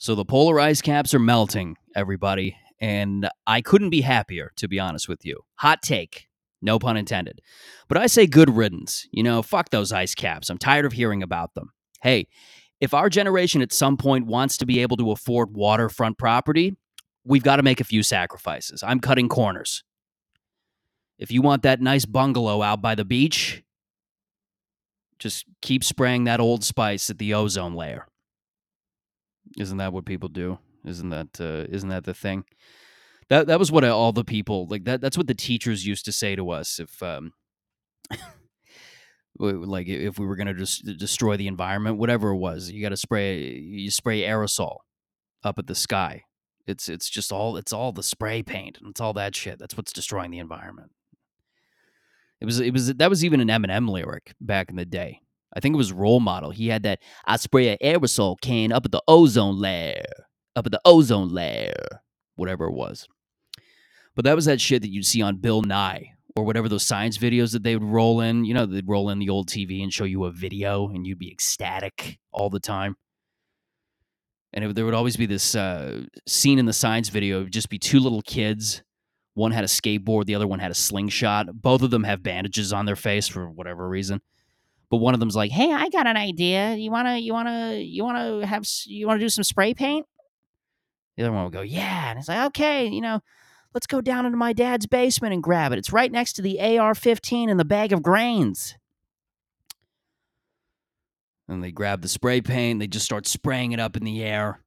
So the polar ice caps are melting, everybody, and I couldn't be happier, to be honest with you. Hot take, no pun intended. But I say good riddance. You know, fuck those ice caps. I'm tired of hearing about them. Hey, if our generation at some point wants to be able to afford waterfront property, we've got to make a few sacrifices. I'm cutting corners. If you want that nice bungalow out by the beach, just keep spraying that old spice at the ozone layer. Isn't that what people do? Isn't that uh, isn't that the thing? That that was what all the people like that. That's what the teachers used to say to us if um, like if we were going to just destroy the environment, whatever it was. You got to spray you spray aerosol up at the sky. It's it's just all it's all the spray paint and it's all that shit. That's what's destroying the environment. It was it was that was even an Eminem lyric back in the day. I think it was Role Model. He had that I spray an aerosol can up at the ozone layer, up at the ozone layer, whatever it was. But that was that shit that you'd see on Bill Nye or whatever those science videos that they would roll in. You know, they'd roll in the old TV and show you a video, and you'd be ecstatic all the time. And it, there would always be this uh, scene in the science video, it would just be two little kids. One had a skateboard, the other one had a slingshot. Both of them have bandages on their face for whatever reason but one of them's like, "Hey, I got an idea. You wanna, you wanna, you wanna have, you wanna do some spray paint?" The other one would go, "Yeah," and it's like, "Okay, you know, let's go down into my dad's basement and grab it. It's right next to the AR-15 and the bag of grains." And they grab the spray paint. They just start spraying it up in the air.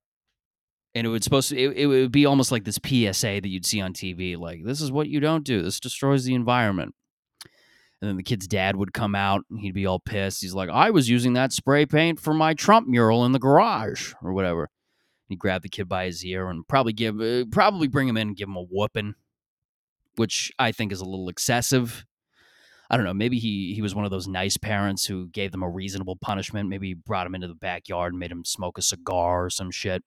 And it would supposed to, it, it would be almost like this PSA that you'd see on TV, like this is what you don't do. This destroys the environment. And then the kid's dad would come out and he'd be all pissed. He's like, I was using that spray paint for my Trump mural in the garage or whatever. He'd grab the kid by his ear and probably give, uh, probably bring him in and give him a whooping, which I think is a little excessive. I don't know. Maybe he he was one of those nice parents who gave them a reasonable punishment. Maybe he brought him into the backyard and made him smoke a cigar or some shit.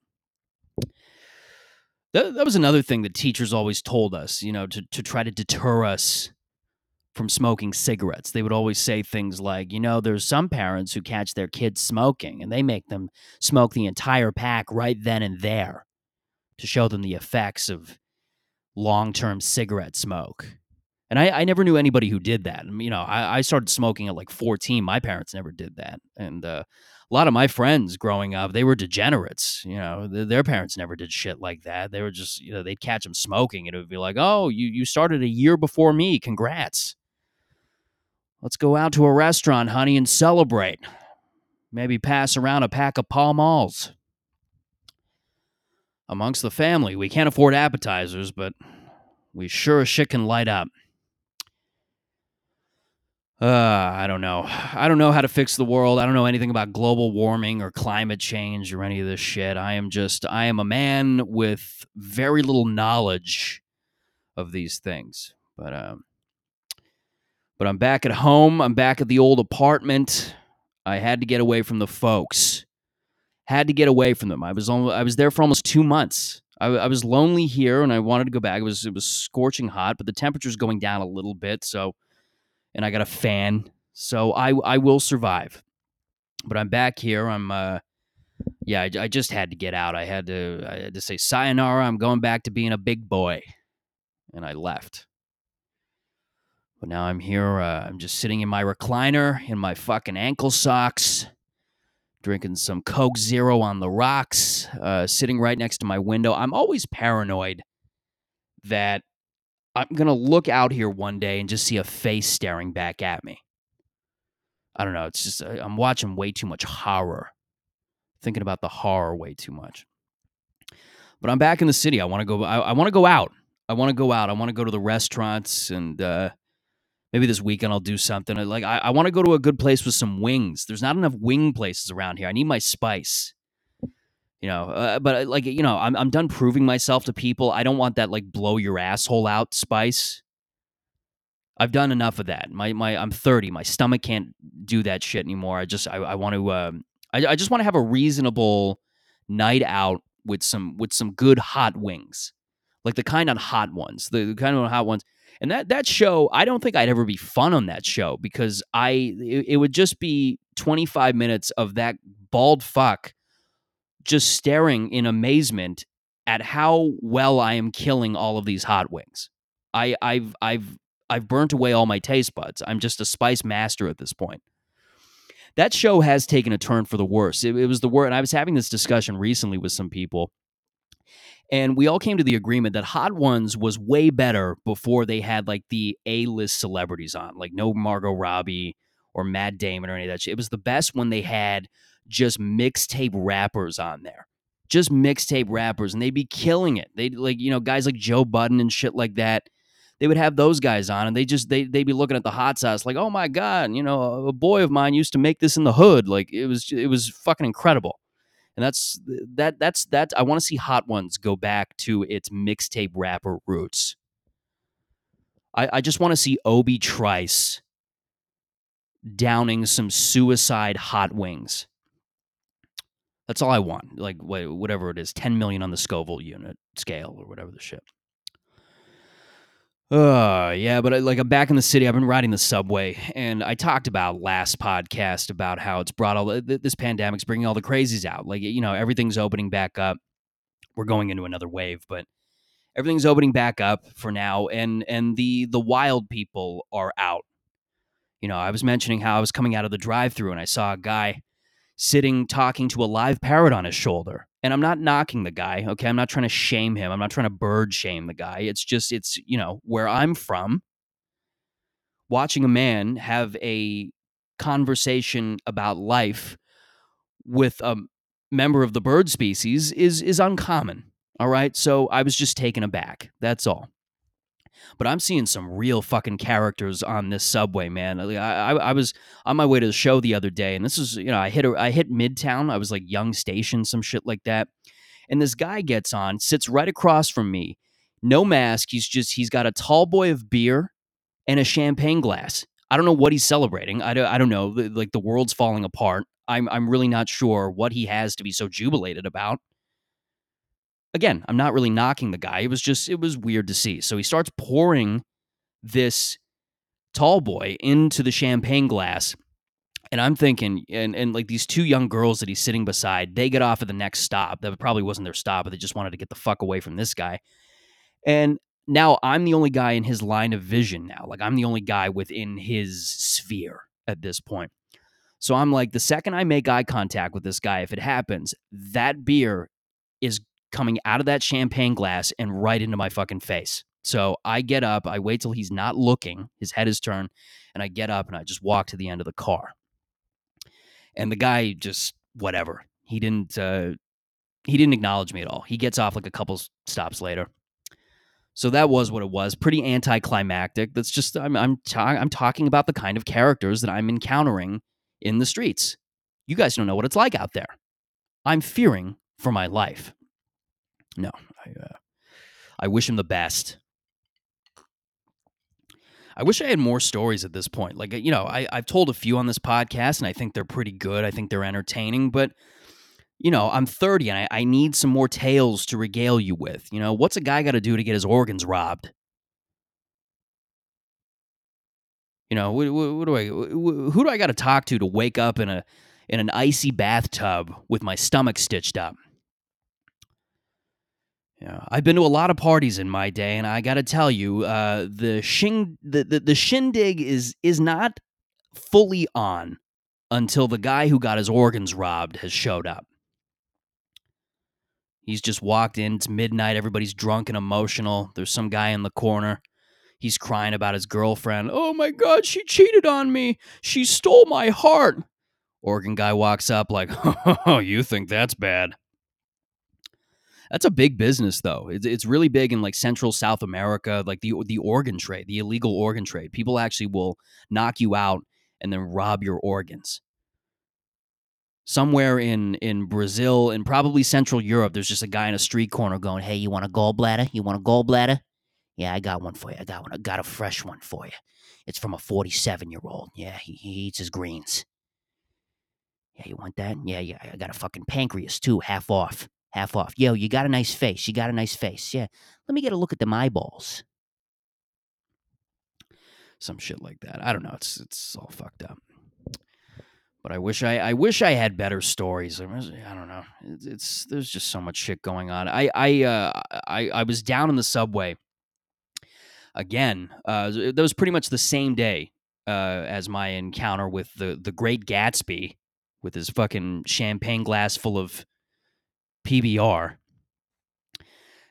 That, that was another thing that teachers always told us, you know, to, to try to deter us from smoking cigarettes. They would always say things like, you know, there's some parents who catch their kids smoking and they make them smoke the entire pack right then and there to show them the effects of long term cigarette smoke. And I, I, never knew anybody who did that. You know, I, I, started smoking at like 14. My parents never did that. And uh, a lot of my friends growing up, they were degenerates. You know, th- their parents never did shit like that. They were just, you know, they'd catch them smoking and it would be like, oh, you, you started a year before me. Congrats. Let's go out to a restaurant, honey, and celebrate. Maybe pass around a pack of Pall Malls. Amongst the family, we can't afford appetizers, but we sure as shit can light up. Uh, I don't know. I don't know how to fix the world. I don't know anything about global warming or climate change or any of this shit. I am just, I am a man with very little knowledge of these things. But, um, but I'm back at home. I'm back at the old apartment. I had to get away from the folks. Had to get away from them. I was I was there for almost two months. I, I was lonely here, and I wanted to go back. It was it was scorching hot, but the temperature's going down a little bit. So, and I got a fan, so I I will survive. But I'm back here. I'm uh, yeah. I, I just had to get out. I had to I had to say sayonara. I'm going back to being a big boy, and I left. But now I'm here. Uh, I'm just sitting in my recliner in my fucking ankle socks, drinking some Coke Zero on the rocks, uh, sitting right next to my window. I'm always paranoid that I'm going to look out here one day and just see a face staring back at me. I don't know. It's just, uh, I'm watching way too much horror, thinking about the horror way too much. But I'm back in the city. I want to go, I, I want to go out. I want to go out. I want to go to the restaurants and, uh, maybe this weekend I'll do something. Like I, I want to go to a good place with some wings. There's not enough wing places around here. I need my spice. You know, uh, but uh, like you know, I'm I'm done proving myself to people. I don't want that like blow your asshole out spice. I've done enough of that. My my I'm 30. My stomach can't do that shit anymore. I just I, I want to um I, I just want to have a reasonable night out with some with some good hot wings. Like the kind on hot ones. The, the kind of hot ones and that that show, I don't think I'd ever be fun on that show because I it, it would just be 25 minutes of that bald fuck just staring in amazement at how well I am killing all of these hot wings. I, I've I've I've burnt away all my taste buds. I'm just a spice master at this point. That show has taken a turn for the worse. It, it was the worst. And I was having this discussion recently with some people, and we all came to the agreement that Hot Ones was way better before they had like the A list celebrities on, like no Margot Robbie or Matt Damon or any of that shit. It was the best when they had just mixtape rappers on there. Just mixtape rappers, and they'd be killing it. They'd like, you know, guys like Joe Budden and shit like that they would have those guys on and they just they they'd be looking at the hot sauce like oh my god you know a boy of mine used to make this in the hood like it was it was fucking incredible and that's that that's that i want to see hot ones go back to its mixtape rapper roots. I i just want to see obi trice downing some suicide hot wings. That's all i want like whatever it is 10 million on the scoville unit scale or whatever the shit uh, yeah, but I, like I'm back in the city. I've been riding the subway, and I talked about last podcast about how it's brought all the, this pandemic's bringing all the crazies out. Like you know, everything's opening back up. We're going into another wave, but everything's opening back up for now, and and the the wild people are out. You know, I was mentioning how I was coming out of the drive-through, and I saw a guy sitting talking to a live parrot on his shoulder. And I'm not knocking the guy, okay? I'm not trying to shame him. I'm not trying to bird shame the guy. It's just, it's, you know, where I'm from, watching a man have a conversation about life with a member of the bird species is is uncommon. All right? So I was just taken aback. That's all. But I'm seeing some real fucking characters on this subway, man. I, I, I was on my way to the show the other day, and this is, you know, I hit a, I hit Midtown. I was like Young Station, some shit like that. And this guy gets on, sits right across from me, no mask. He's just he's got a tall boy of beer and a champagne glass. I don't know what he's celebrating. I don't, I don't know. Like the world's falling apart. I'm I'm really not sure what he has to be so jubilated about again, I'm not really knocking the guy. It was just, it was weird to see. So he starts pouring this tall boy into the champagne glass. And I'm thinking, and, and like these two young girls that he's sitting beside, they get off at the next stop. That probably wasn't their stop, but they just wanted to get the fuck away from this guy. And now I'm the only guy in his line of vision now. Like I'm the only guy within his sphere at this point. So I'm like, the second I make eye contact with this guy, if it happens, that beer is coming out of that champagne glass and right into my fucking face. So I get up, I wait till he's not looking, his head is turned, and I get up and I just walk to the end of the car. And the guy just whatever. He didn't uh he didn't acknowledge me at all. He gets off like a couple stops later. So that was what it was. Pretty anticlimactic. That's just I'm I'm ta- I'm talking about the kind of characters that I'm encountering in the streets. You guys don't know what it's like out there. I'm fearing for my life. No, I, uh, I wish him the best. I wish I had more stories at this point. Like, you know, I, I've told a few on this podcast and I think they're pretty good. I think they're entertaining, but, you know, I'm 30 and I, I need some more tales to regale you with. You know, what's a guy got to do to get his organs robbed? You know, what, what, what do I, who do I got to talk to to wake up in a, in an icy bathtub with my stomach stitched up? Yeah, I've been to a lot of parties in my day, and I got to tell you, uh, the shing the, the the shindig is is not fully on until the guy who got his organs robbed has showed up. He's just walked in. It's midnight. Everybody's drunk and emotional. There's some guy in the corner. He's crying about his girlfriend. Oh my God, she cheated on me. She stole my heart. Organ guy walks up like, oh, you think that's bad? That's a big business, though. It's, it's really big in like Central South America, like the the organ trade, the illegal organ trade. People actually will knock you out and then rob your organs. Somewhere in in Brazil and probably Central Europe, there's just a guy in a street corner going, "Hey, you want a gallbladder? You want a gallbladder? Yeah, I got one for you. I got one. I got a fresh one for you. It's from a 47 year old. Yeah, he, he eats his greens. Yeah, you want that? Yeah, yeah. I got a fucking pancreas too, half off half off. Yo, you got a nice face. You got a nice face. Yeah. Let me get a look at them eyeballs. Some shit like that. I don't know. It's it's all fucked up. but I wish I I wish I had better stories. I, don't know. It's, it's, there's just so much shit going on. I I uh, I I was down in the subway again. Uh, that was pretty much the same day uh, as my encounter with the the Great Gatsby with his fucking champagne glass full of PBR.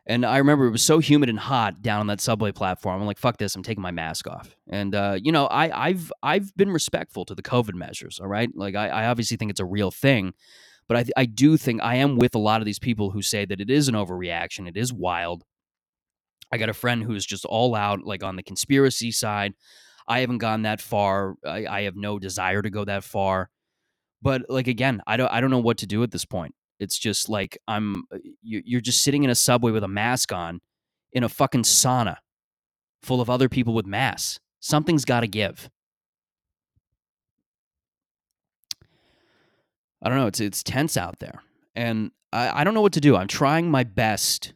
And I remember it was so humid and hot down on that subway platform. I'm like, "Fuck this! I'm taking my mask off." And uh, you know, I, I've I've been respectful to the COVID measures. All right, like I, I obviously think it's a real thing, but I I do think I am with a lot of these people who say that it is an overreaction. It is wild. I got a friend who's just all out, like on the conspiracy side. I haven't gone that far. I, I have no desire to go that far. But like again, I don't I don't know what to do at this point. It's just like I'm uh, you're just sitting in a subway with a mask on in a fucking sauna full of other people with masks. Something's got to give. I don't know. It's it's tense out there, and I, I don't know what to do. I'm trying my best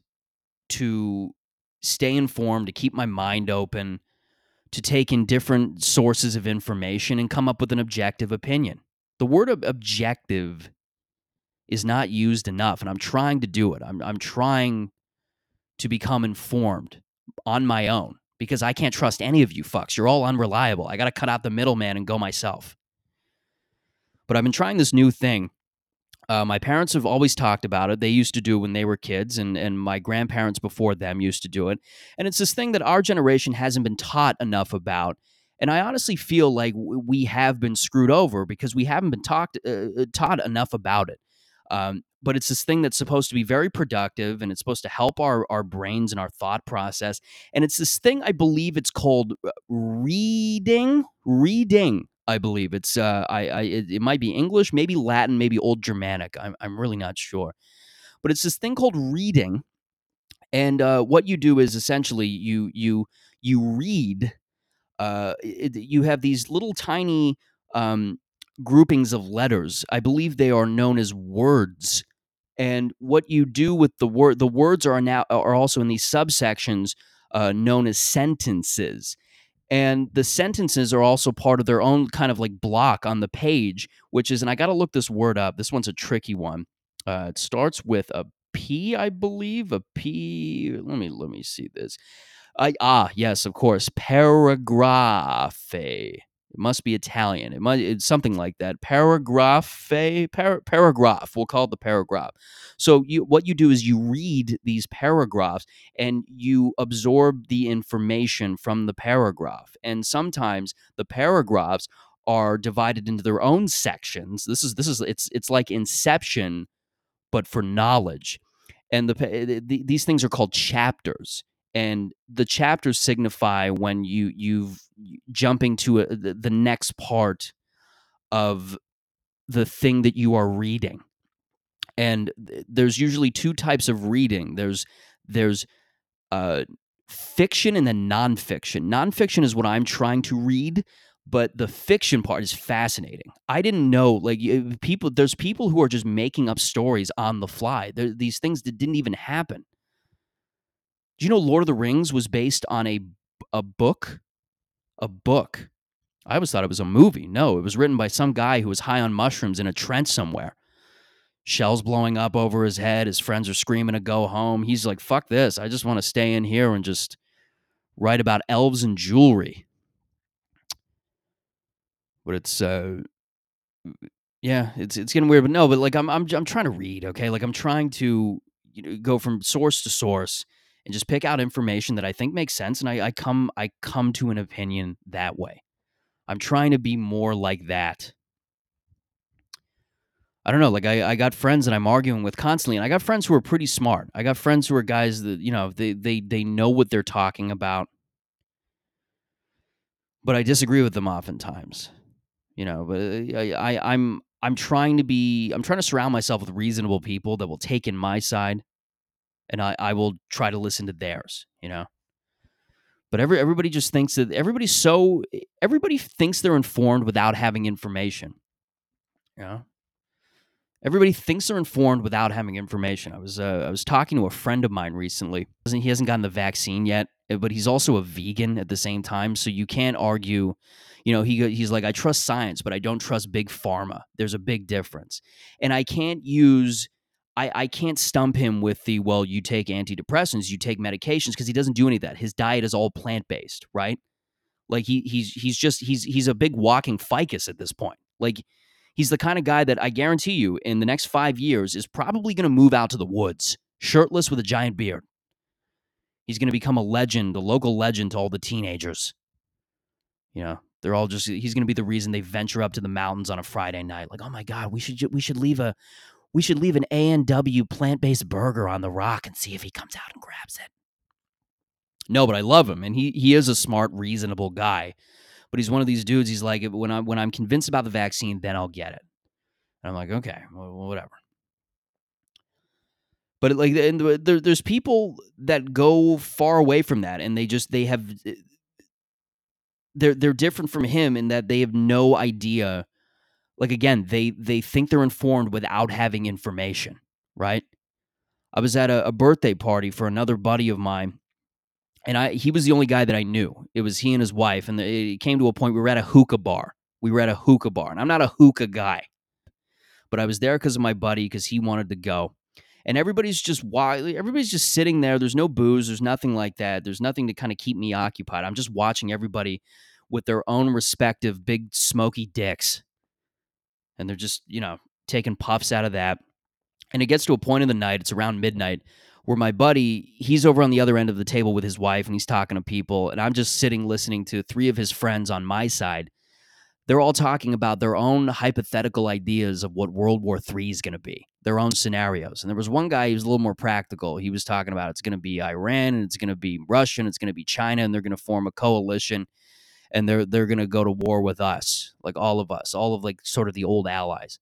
to stay informed, to keep my mind open, to take in different sources of information and come up with an objective opinion. The word objective is not used enough, and I'm trying to do it. I'm, I'm trying to become informed on my own because I can't trust any of you fucks. You're all unreliable. I got to cut out the middleman and go myself. But I've been trying this new thing. Uh, my parents have always talked about it. They used to do it when they were kids, and, and my grandparents before them used to do it. And it's this thing that our generation hasn't been taught enough about. And I honestly feel like we have been screwed over because we haven't been talked, uh, uh taught enough about it. Um, but it's this thing that's supposed to be very productive and it's supposed to help our, our brains and our thought process. And it's this thing, I believe it's called uh, reading. Reading, I believe. It's uh, I, I it, it might be English, maybe Latin, maybe Old Germanic. I'm, I'm really not sure. But it's this thing called reading. And uh, what you do is essentially you you you read. Uh, it, you have these little tiny um, groupings of letters. I believe they are known as words. And what you do with the word, the words are now are also in these subsections uh, known as sentences. And the sentences are also part of their own kind of like block on the page, which is, and I got to look this word up. This one's a tricky one. Uh, it starts with a P, I believe. A P. Let me let me see this. I, ah, yes, of course. Paragraphe. It must be Italian. It might it's something like that. Paragraph, par, paragraph. We'll call it the paragraph. So you, what you do is you read these paragraphs and you absorb the information from the paragraph. And sometimes the paragraphs are divided into their own sections. This is this is it's it's like Inception, but for knowledge. And the, the these things are called chapters and the chapters signify when you you've jumping to a, the, the next part of the thing that you are reading. And there's usually two types of reading. There's there's uh fiction and then nonfiction. Nonfiction is what i'm trying to read but the fiction part is fascinating. I didn't know like people there's people who are just making up stories on the fly. There, these things that didn't even happen do you know Lord of the Rings was based on a a book? A book. I always thought it was a movie. No, it was written by some guy who was high on mushrooms in a trench somewhere. Shells blowing up over his head. His friends are screaming to go home. He's like, fuck this. I just want to stay in here and just write about elves and jewelry. But it's uh yeah, it's it's getting weird. But no, but like I'm I'm I'm trying to read, okay? Like I'm trying to you know, go from source to source and just pick out information that I think makes sense. And I, I come I come to an opinion that way. I'm trying to be more like that. I don't know, like I, I got friends that I'm arguing with constantly, and I got friends who are pretty smart. I got friends who are guys that, you know, they they they know what they're talking about. But I disagree with them oftentimes. You know, but uh, I, I I'm I'm trying to be I'm trying to surround myself with reasonable people that will take in my side and I, I will try to listen to theirs, you know. But every everybody just thinks that everybody's so everybody thinks they're informed without having information. Know? Everybody thinks they're informed without having information. I was uh, I was talking to a friend of mine recently. He hasn't gotten the vaccine yet, eh, but he's also a vegan at the same time. So you can't argue, You know, he he's like, I trust science, but I don't trust big pharma. There's a big difference, and I can't use. I, I can't stump him with the well you take antidepressants you take medications because he doesn't do any of that. His diet is all plant-based right? Like he he's he's just he's he's a big walking ficus at this point. Like he's the kind of guy that i guarantee you in the next five years is probably going to move out to the woods shirtless with a giant beard. He's going to become a legend a local legend to all the teenagers. You know they're all just he's going to be the reason they venture up to the mountains on a Friday night. Like, "Oh my god, we should we should leave a we should leave an A&W plant-based burger on the rock and see if he comes out and grabs it." No, but I love him and he he is a smart, reasonable guy. But he's one of these dudes he's like when I when I'm convinced about the vaccine, then I'll get it. And I'm like, "Okay, well, whatever." But like, and there, there's people that go far away from that, and they just they have eh, they're they're different from him in that they have no idea like again they they think they're informed without having information right i was at a, a, birthday party for another buddy of mine and i he was the only guy that i knew it was he and his wife and the, it came to a point we were at a hookah bar we were at a hookah bar and i'm not a hookah guy but i was there because of my buddy because he wanted to go and everybody's just wild. Everybody's just sitting there. There's no booze. There's nothing like that. There's nothing to kind of keep me occupied. I'm just watching everybody with their own respective big smoky dicks, and they're just you know taking puffs out of that. And it gets to a point in the night. It's around midnight where my buddy he's over on the other end of the table with his wife and he's talking to people and i'm just sitting listening to three of his friends on my side they're all talking about their own hypothetical ideas of what World War III is going to be, their own scenarios. And there was one guy who was a little more practical. He was talking about it's going to be Iran and it's going to be Russia and it's going to be China and they're going to form a coalition and they're they're going to go to war with us, like all of us, all of like sort of the old allies.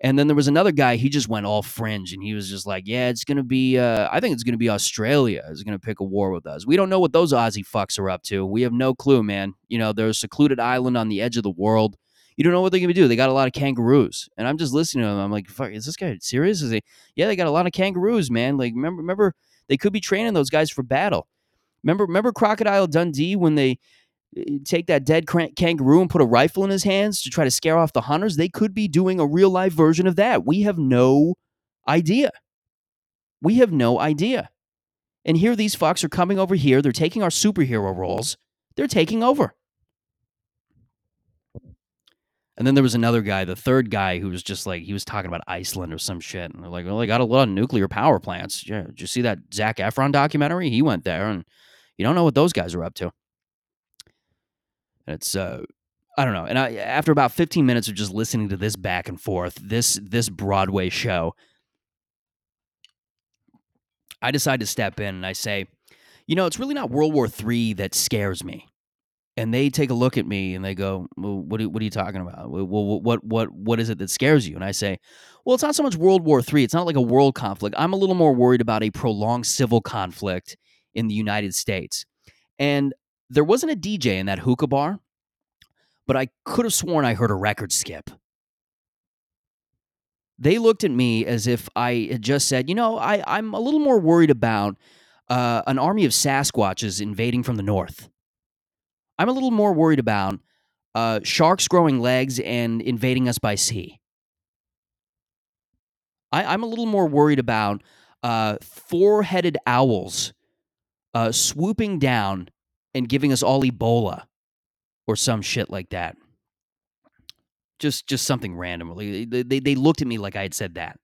And then there was another guy, he just went all fringe and he was just like, yeah, it's going to be, uh, I think it's going to be Australia is going to pick a war with us. We don't know what those Aussie fucks are up to. We have no clue, man. You know, they're a secluded island on the edge of the world. You don't know what they're going to do. They got a lot of kangaroos. And I'm just listening to them. I'm like, fuck, is this guy serious? Is he, yeah, they got a lot of kangaroos, man. Like, remember, remember, they could be training those guys for battle. Remember, remember Crocodile Dundee when they, Eh, take that dead kangaroo and put a rifle in his hands to try to scare off the hunters, they could be doing a real life version of that. We have no idea. We have no idea. And here these fucks are coming over here. They're taking our superhero roles. They're taking over. And then there was another guy, the third guy, who was just like he was talking about Iceland or some shit. And they're like, well, they got a lot of nuclear power plants. Yeah, did you see that Zac Efron documentary? He went there, and you don't know what those guys are up to. And it's uh I don't know. And I after about 15 minutes of just listening to this back and forth, this this Broadway show, I decide to step in and I say, you know, it's really not World War III that scares me. And they take a look at me and they go, well, what, are, what are you talking about? Well, what, what, what is it that scares you? And I say, well, it's not so much World War III. It's not like a world conflict. I'm a little more worried about a prolonged civil conflict in the United States. And there wasn't a DJ in that hookah bar, but I could have sworn I heard a record skip. They looked at me as if I had just said, you know, I, I'm a little more worried about uh, an army of Sasquatches invading from the north. I'm a little more worried about uh, sharks growing legs and invading us by sea. I, am a little more worried about uh, four headed owls uh, swooping down and giving us all Ebola or some shit like that. Just just something random. They, they, they looked at me like I had said that.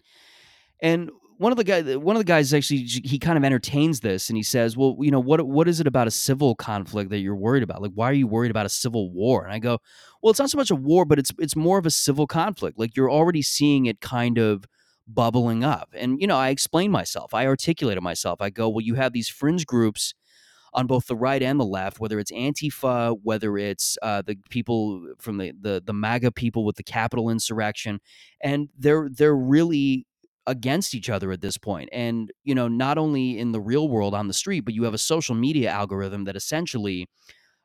And one of the guys one of the guys actually he kind of entertains this and he says, "Well, you know, what what is it about a civil conflict that you're worried about? Like why are you worried about a civil war?" And I go, "Well, it's not so much a war, but it's it's more of a civil conflict. Like you're already seeing it kind of bubbling up." And you know, I explain myself. I articulated myself. I go, "Well, you have these fringe groups on both the right and the left, whether it's Antifa, whether it's uh, the people from the, the the MAGA people with the Capitol insurrection, and they're they're really against each other at this point. And you know, not only in the real world on the street, but you have a social media algorithm that essentially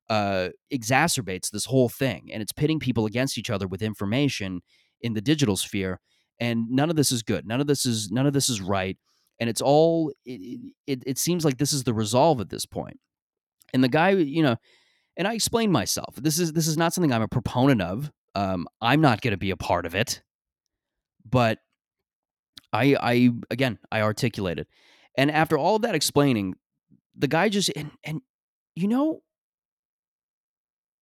uh, exacerbates this whole thing, and it's pitting people against each other with information in the digital sphere. And none of this is good. None of this is none of this is right and it's all it, it, it seems like this is the resolve at this point. and the guy you know And I explained myself. This is this is not something I'm a proponent of. Um, I'm not going to be a part of it. But I I again I articulated, and after all of that explaining, the guy just and and you know,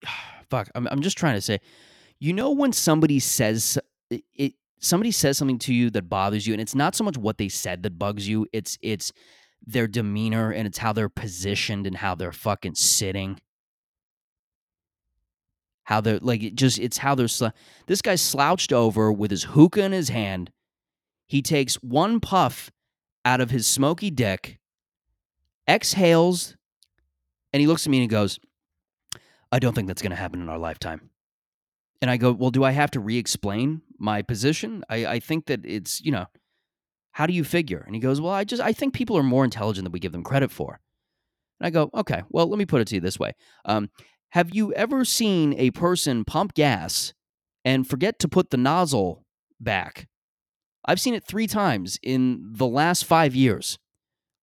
fuck. I'm I'm just trying to say, you know, when somebody says it, it somebody says something to you that bothers you, and it's not so much what they said that bugs you. It's it's their demeanor and it's how they're positioned and how they're fucking sitting how they're like it just it's how they're sl- this guy's slouched over with his hookah in his hand he takes one puff out of his smoky dick exhales and he looks at me and he goes i don't think that's going to happen in our lifetime and i go well do i have to re-explain my position I, I think that it's you know how do you figure and he goes well i just i think people are more intelligent than we give them credit for and i go okay well let me put it to you this way um, have you ever seen a person pump gas and forget to put the nozzle back? I've seen it three times in the last five years.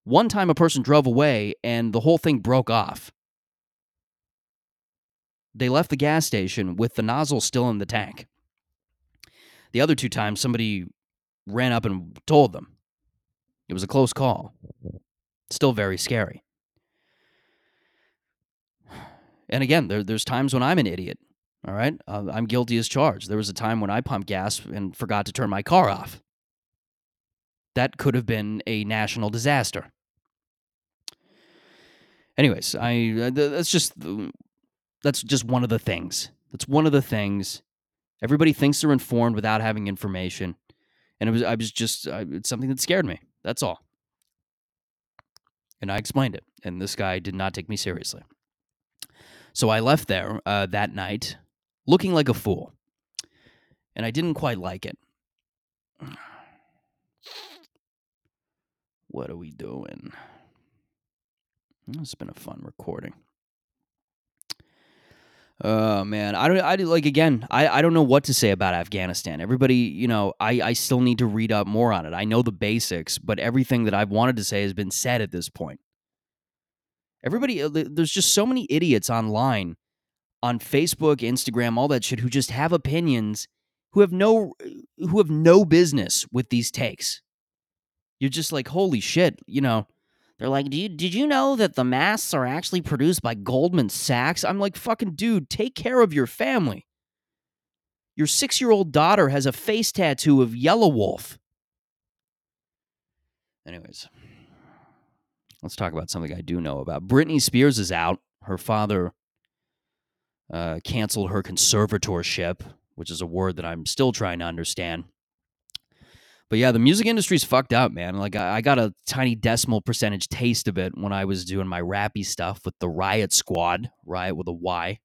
One time a person drove away and the whole thing broke off. They left the gas station with the nozzle still in the tank. The other two times, somebody ran up and told them. It was a close call. Still very scary. And again, there, there's times when I'm an idiot. All right. Uh, I'm guilty as charged. There was a time when I pumped gas and forgot to turn my car off. That could have been a national disaster. Anyways, I uh, that's just that's just one of the things. That's one of the things. Everybody thinks they're informed without having information, and it was I was just I, it's something that scared me. That's all. And I explained it, and this guy did not take me seriously. So I left there uh, that night looking like a fool. And I didn't quite like it. What are we doing? It's been a fun recording. Oh man, I don't. I like again. I, I don't know what to say about Afghanistan. Everybody, you know, I I still need to read up more on it. I know the basics, but everything that I've wanted to say has been said at this point. Everybody, uh, there's just so many idiots online, on Facebook, Instagram, all that shit, who just have opinions, who have no, who have no business with these takes. You're just like, holy shit, you know. They're like, you, did you know that the masks are actually produced by Goldman Sachs? I'm like, fucking dude, take care of your family. Your six year old daughter has a face tattoo of Yellow Wolf. Anyways. Let's talk about something I do know about. Britney Spears is out. Her father uh, canceled her conservatorship, which is a word that I'm still trying to understand. But yeah, the music industry's fucked up, man. Like I, I got a tiny decimal percentage taste of it when I was doing my rappy stuff with the Riot Squad, Riot with a Y,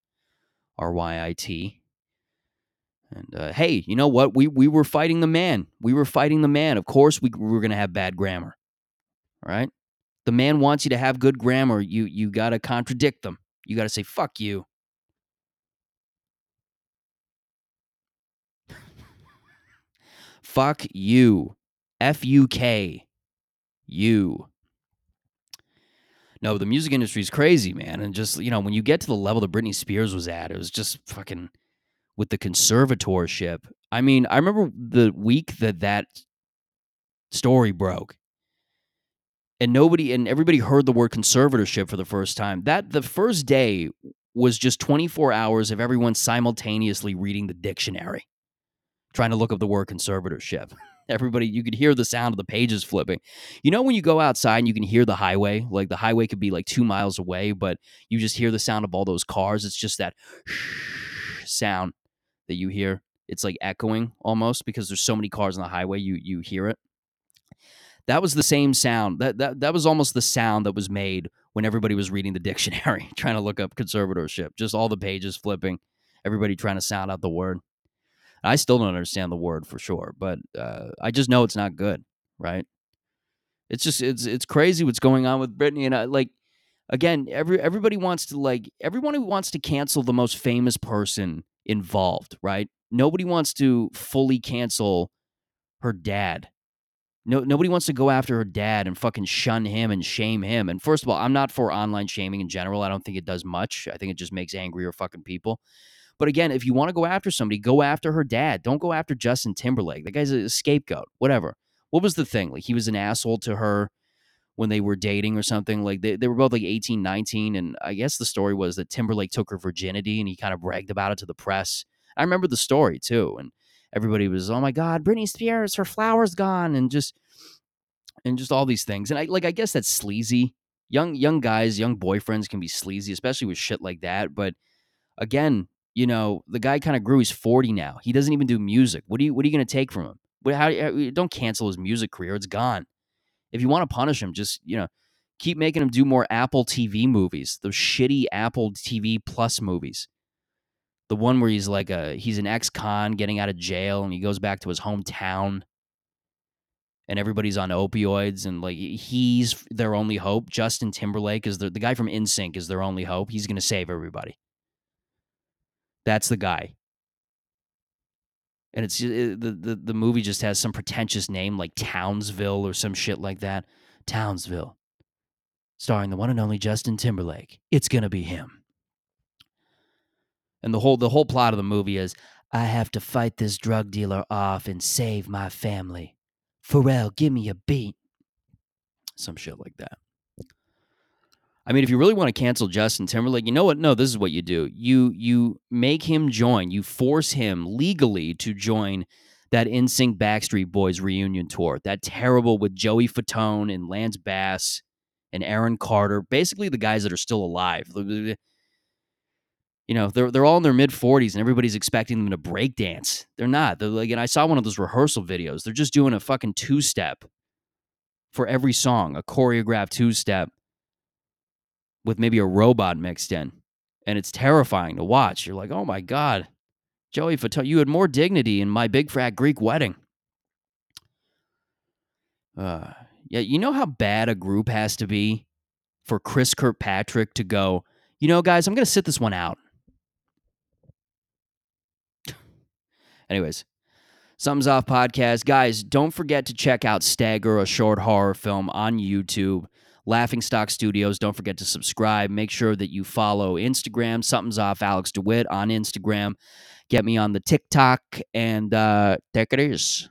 R Y I T. And uh, hey, you know what? We we were fighting the man. We were fighting the man. Of course, we, we were gonna have bad grammar. All right the man wants you to have good grammar, you you got to contradict them. You got to say fuck you. Fuck you. F U K. You. No, the music industry is crazy, man. And just, you know, when you get to the level that Britney Spears was at, it was just fucking with the conservatorship. I mean, I remember the week that that story broke and nobody and everybody heard the word conservatorship for the first time. That the first day was just 24 hours of everyone simultaneously reading the dictionary, trying to look up the word conservatorship. Everybody, you could hear the sound of the pages flipping. You know, when you go outside and you can hear the highway, like the highway could be like two miles away, but you just hear the sound of all those cars. It's just that sound that you hear. It's like echoing almost because there's so many cars on the highway. You you hear it. That was the same sound. That, that that was almost the sound that was made when everybody was reading the dictionary, trying to look up conservatorship. Just all the pages flipping, everybody trying to sound out the word. I still don't understand the word for sure, but uh, I just know it's not good, right? It's just it's it's crazy what's going on with Britney, and I like again every everybody wants to like everyone who wants to cancel the most famous person involved, right? Nobody wants to fully cancel her dad No, nobody wants to go after her dad and fucking shun him and shame him. And first of all, I'm not for online shaming in general. I don't think it does much. I think it just makes angrier fucking people. But again, if you want to go after somebody, go after her dad. Don't go after Justin Timberlake. The guy's a scapegoat. Whatever. What was the thing? Like he was an asshole to her when they were dating or something. Like they, they were both like 18, 19. And I guess the story was that Timberlake took her virginity and he kind of bragged about it to the press. I remember the story too. And everybody was, oh my God, Britney Spears, her flower's gone, and just and just all these things. And I like I guess that's sleazy. Young young guys, young boyfriends can be sleazy, especially with shit like that. But again, you know, the guy kind of grew. He's 40 now. He doesn't even do music. What are you what are you gonna take from him? How, eh, eh, don't cancel his music career. It's gone. If you want to punish him, just you know, keep making him do more Apple TV movies. Those shitty Apple TV Plus movies the one where he's like a he's an ex-con getting out of jail and he goes back to his hometown and everybody's on opioids and like he's their only hope. Justin Timberlake is the the guy from NSYNC is their only hope. He's going to save everybody. That's the guy. And it's it, the, the the movie just has some pretentious name like Townsville or some shit like that. Townsville. Starring the one and only Justin Timberlake. It's to be him. And the whole the whole plot of the movie is I have to fight this drug dealer off and save my family. Pharrell, give me a beat. Some shit like that. I mean, if you really want to cancel Justin Timberlake, you know what? No, this is what you do. You you make him join. You force him legally to join that NSYNC Backstreet Boys reunion tour. That terrible with Joey Fatone and Lance Bass and Aaron Carter. Basically, the guys that are still alive you know they're they're all in their mid 40s and everybody's expecting them to break dance they're not they're like and i saw one of those rehearsal videos they're just doing a fucking two step for every song a choreographed two step with maybe a robot mixed in and it's terrifying to watch you're like oh my god joey fatone you had more dignity in My Big Fat Greek Wedding uh yeah you know how bad a group has to be for chris kirkpatrick to go you know guys i'm gonna sit this one out Anyways, Something's Off podcast. Guys, don't forget to check out Stagger, a short horror film on YouTube. Laughing Stock Studios. Don't forget to subscribe. Make sure that you follow Instagram, Something's Off Alex DeWitt on Instagram. Get me on the TikTok, and uh, there it is.